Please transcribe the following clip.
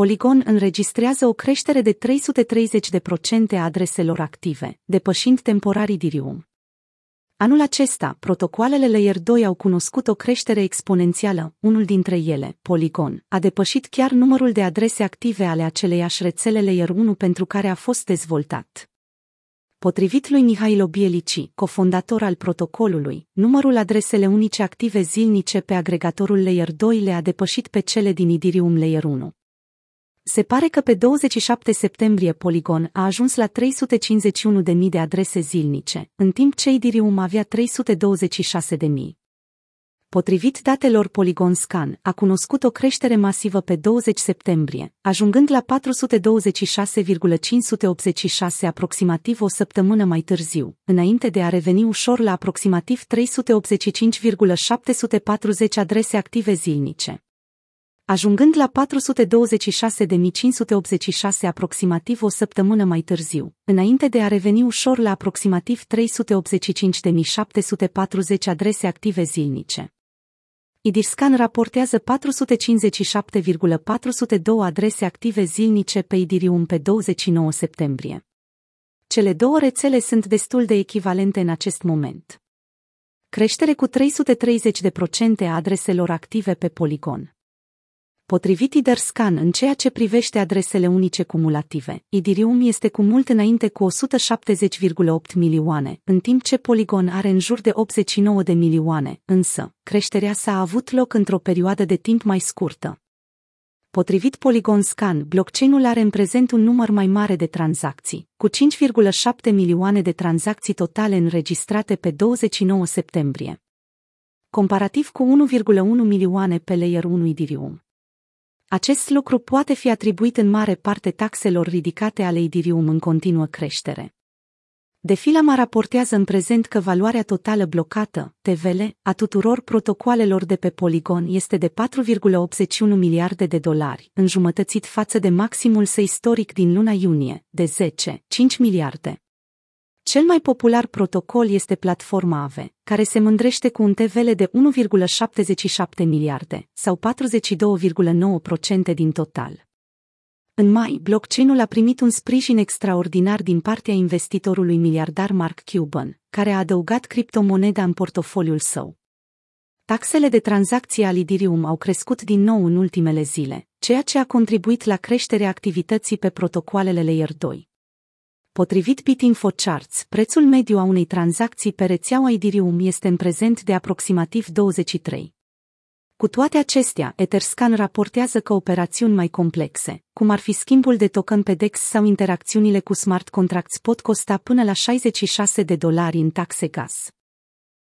Polygon înregistrează o creștere de 330% a adreselor active, depășind temporar Ethereum. Anul acesta, protocoalele Layer 2 au cunoscut o creștere exponențială, unul dintre ele, Polygon, a depășit chiar numărul de adrese active ale aceleiași rețele Layer 1 pentru care a fost dezvoltat. Potrivit lui Mihailo Bielici, cofondator al protocolului, numărul adresele unice active zilnice pe agregatorul Layer 2 le-a depășit pe cele din Ethereum Layer 1. Se pare că pe 27 septembrie Polygon a ajuns la 351.000 de adrese zilnice, în timp ce Ethereum avea 326.000. Potrivit datelor Polygon Scan, a cunoscut o creștere masivă pe 20 septembrie, ajungând la 426,586 aproximativ o săptămână mai târziu, înainte de a reveni ușor la aproximativ 385,740 adrese active zilnice ajungând la 426.586 aproximativ o săptămână mai târziu, înainte de a reveni ușor la aproximativ 385.740 adrese active zilnice. Idirscan raportează 457,402 adrese active zilnice pe Idirium pe 29 septembrie. Cele două rețele sunt destul de echivalente în acest moment. Creștere cu 330% a adreselor active pe Polygon. Potrivit Iderscan, în ceea ce privește adresele unice cumulative, Idirium este cu mult înainte cu 170,8 milioane, în timp ce Polygon are în jur de 89 de milioane, însă, creșterea s-a avut loc într-o perioadă de timp mai scurtă. Potrivit Polygon Scan, blockchain-ul are în prezent un număr mai mare de tranzacții, cu 5,7 milioane de tranzacții totale înregistrate pe 29 septembrie. Comparativ cu 1,1 milioane pe layer 1 Idirium. Acest lucru poate fi atribuit în mare parte taxelor ridicate ale Idirium în continuă creștere. Defilama raportează în prezent că valoarea totală blocată, TVL, a tuturor protocoalelor de pe Polygon este de 4,81 miliarde de dolari, înjumătățit față de maximul său istoric din luna iunie, de 10, 5 miliarde. Cel mai popular protocol este platforma AVE, care se mândrește cu un TVL de 1,77 miliarde, sau 42,9% din total. În mai, blockchain-ul a primit un sprijin extraordinar din partea investitorului miliardar Mark Cuban, care a adăugat criptomoneda în portofoliul său. Taxele de tranzacție al Ethereum au crescut din nou în ultimele zile, ceea ce a contribuit la creșterea activității pe protocoalele Layer 2. Potrivit BitInfoCharts, prețul mediu a unei tranzacții pe rețeaua Ethereum este în prezent de aproximativ 23. Cu toate acestea, Etherscan raportează că operațiuni mai complexe, cum ar fi schimbul de token pe DEX sau interacțiunile cu smart contracts pot costa până la 66 de dolari în taxe gas.